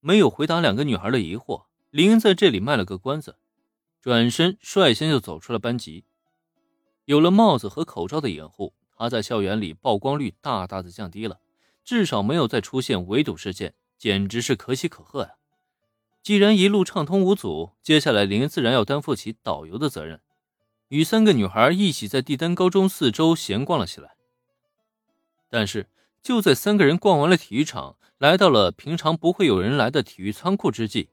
没有回答两个女孩的疑惑，林在这里卖了个关子，转身率先就走出了班级。有了帽子和口罩的掩护，他在校园里曝光率大大的降低了，至少没有再出现围堵事件，简直是可喜可贺呀！既然一路畅通无阻，接下来林自然要担负起导游的责任，与三个女孩一起在帝丹高中四周闲逛了起来。但是，就在三个人逛完了体育场，来到了平常不会有人来的体育仓库之际，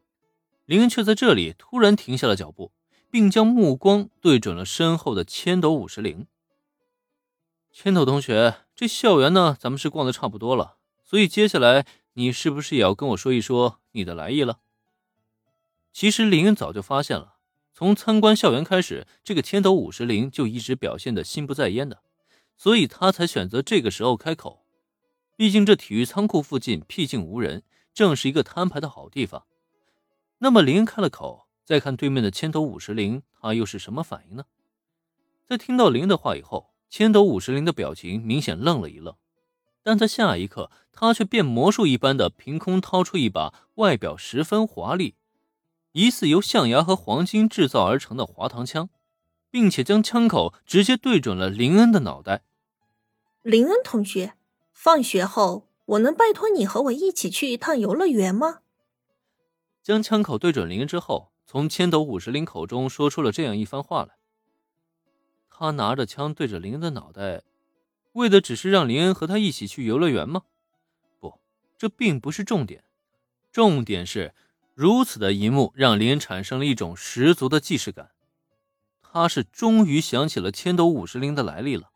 林恩却在这里突然停下了脚步，并将目光对准了身后的千斗五十铃。千斗同学，这校园呢，咱们是逛的差不多了，所以接下来你是不是也要跟我说一说你的来意了？其实林恩早就发现了，从参观校园开始，这个千斗五十铃就一直表现的心不在焉的，所以他才选择这个时候开口。毕竟这体育仓库附近僻静无人，正是一个摊牌的好地方。那么林开了口，再看对面的千斗五十铃，他又是什么反应呢？在听到林的话以后，千斗五十铃的表情明显愣了一愣，但在下一刻，他却变魔术一般的凭空掏出一把外表十分华丽、疑似由象牙和黄金制造而成的滑膛枪，并且将枪口直接对准了林恩的脑袋。林恩同学。放学后，我能拜托你和我一起去一趟游乐园吗？将枪口对准林恩之后，从千斗五十铃口中说出了这样一番话来。他拿着枪对着林恩的脑袋，为的只是让林恩和他一起去游乐园吗？不，这并不是重点，重点是如此的一幕让林恩产生了一种十足的既视感。他是终于想起了千斗五十铃的来历了。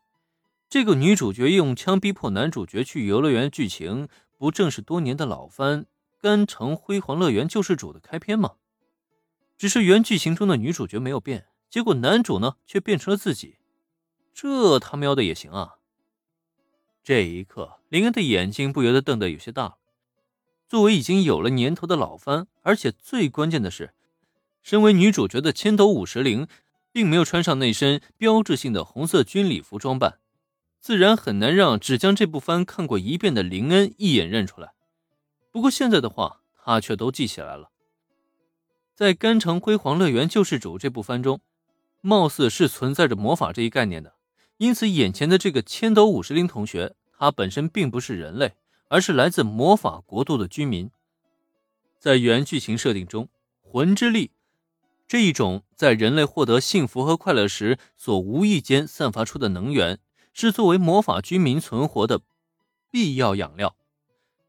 这个女主角用枪逼迫男主角去游乐园剧情，不正是多年的老番《甘城辉煌乐园救世主》的开篇吗？只是原剧情中的女主角没有变，结果男主呢却变成了自己，这他喵的也行啊！这一刻，林恩的眼睛不由得瞪得有些大了。作为已经有了年头的老番，而且最关键的是，身为女主角的千斗五十铃，并没有穿上那身标志性的红色军礼服装扮。自然很难让只将这部番看过一遍的林恩一眼认出来。不过现在的话，他却都记起来了。在《甘城辉煌乐园救世主》这部番中，貌似是存在着魔法这一概念的，因此眼前的这个千斗五十铃同学，他本身并不是人类，而是来自魔法国度的居民。在原剧情设定中，魂之力这一种在人类获得幸福和快乐时所无意间散发出的能源。是作为魔法居民存活的必要养料，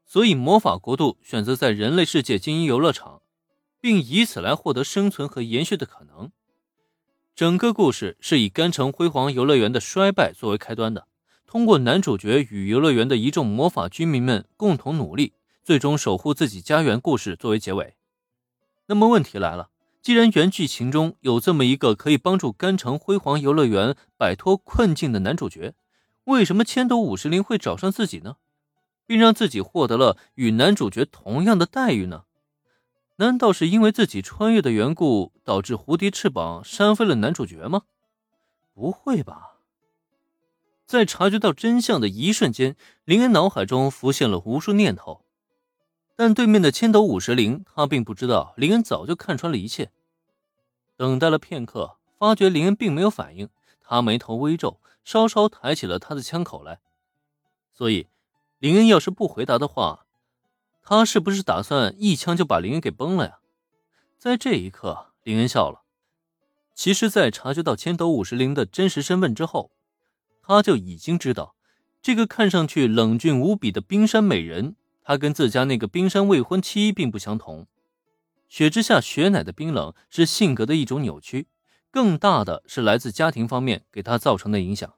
所以魔法国度选择在人类世界经营游乐场，并以此来获得生存和延续的可能。整个故事是以甘城辉煌游乐园的衰败作为开端的，通过男主角与游乐园的一众魔法居民们共同努力，最终守护自己家园故事作为结尾。那么问题来了。既然原剧情中有这么一个可以帮助甘城辉煌游乐园摆脱困境的男主角，为什么千斗五十铃会找上自己呢，并让自己获得了与男主角同样的待遇呢？难道是因为自己穿越的缘故，导致蝴蝶翅膀扇飞了男主角吗？不会吧！在察觉到真相的一瞬间，林恩脑海中浮现了无数念头。但对面的千斗五十铃，他并不知道林恩早就看穿了一切。等待了片刻，发觉林恩并没有反应，他眉头微皱，稍稍抬起了他的枪口来。所以，林恩要是不回答的话，他是不是打算一枪就把林恩给崩了呀？在这一刻，林恩笑了。其实，在察觉到千斗五十铃的真实身份之后，他就已经知道，这个看上去冷峻无比的冰山美人。他跟自家那个冰山未婚妻并不相同，雪之下雪乃的冰冷是性格的一种扭曲，更大的是来自家庭方面给他造成的影响，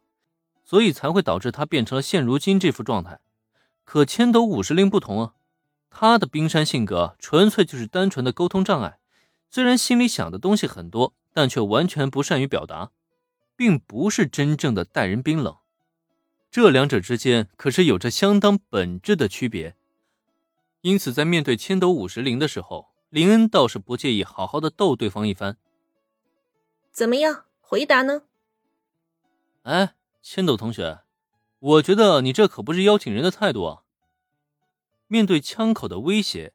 所以才会导致他变成了现如今这副状态。可千斗五十铃不同啊，他的冰山性格纯粹就是单纯的沟通障碍，虽然心里想的东西很多，但却完全不善于表达，并不是真正的待人冰冷，这两者之间可是有着相当本质的区别。因此，在面对千斗五十铃的时候，林恩倒是不介意好好的逗对方一番。怎么样，回答呢？哎，千斗同学，我觉得你这可不是邀请人的态度啊！面对枪口的威胁，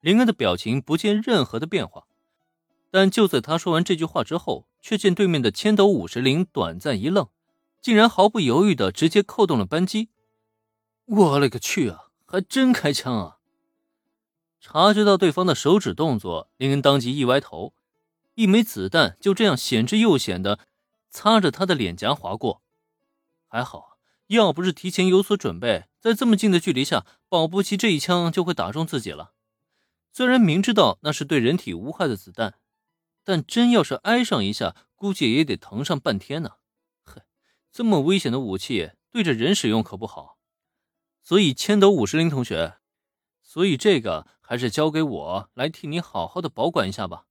林恩的表情不见任何的变化。但就在他说完这句话之后，却见对面的千斗五十铃短暂一愣，竟然毫不犹豫的直接扣动了扳机。我勒个去啊！还真开枪啊！察觉到对方的手指动作，林恩当即一歪头，一枚子弹就这样险之又险的擦着他的脸颊划过。还好，要不是提前有所准备，在这么近的距离下，保不齐这一枪就会打中自己了。虽然明知道那是对人体无害的子弹，但真要是挨上一下，估计也得疼上半天呢。嘿，这么危险的武器对着人使用可不好。所以，千斗五十铃同学，所以这个还是交给我来替你好好的保管一下吧。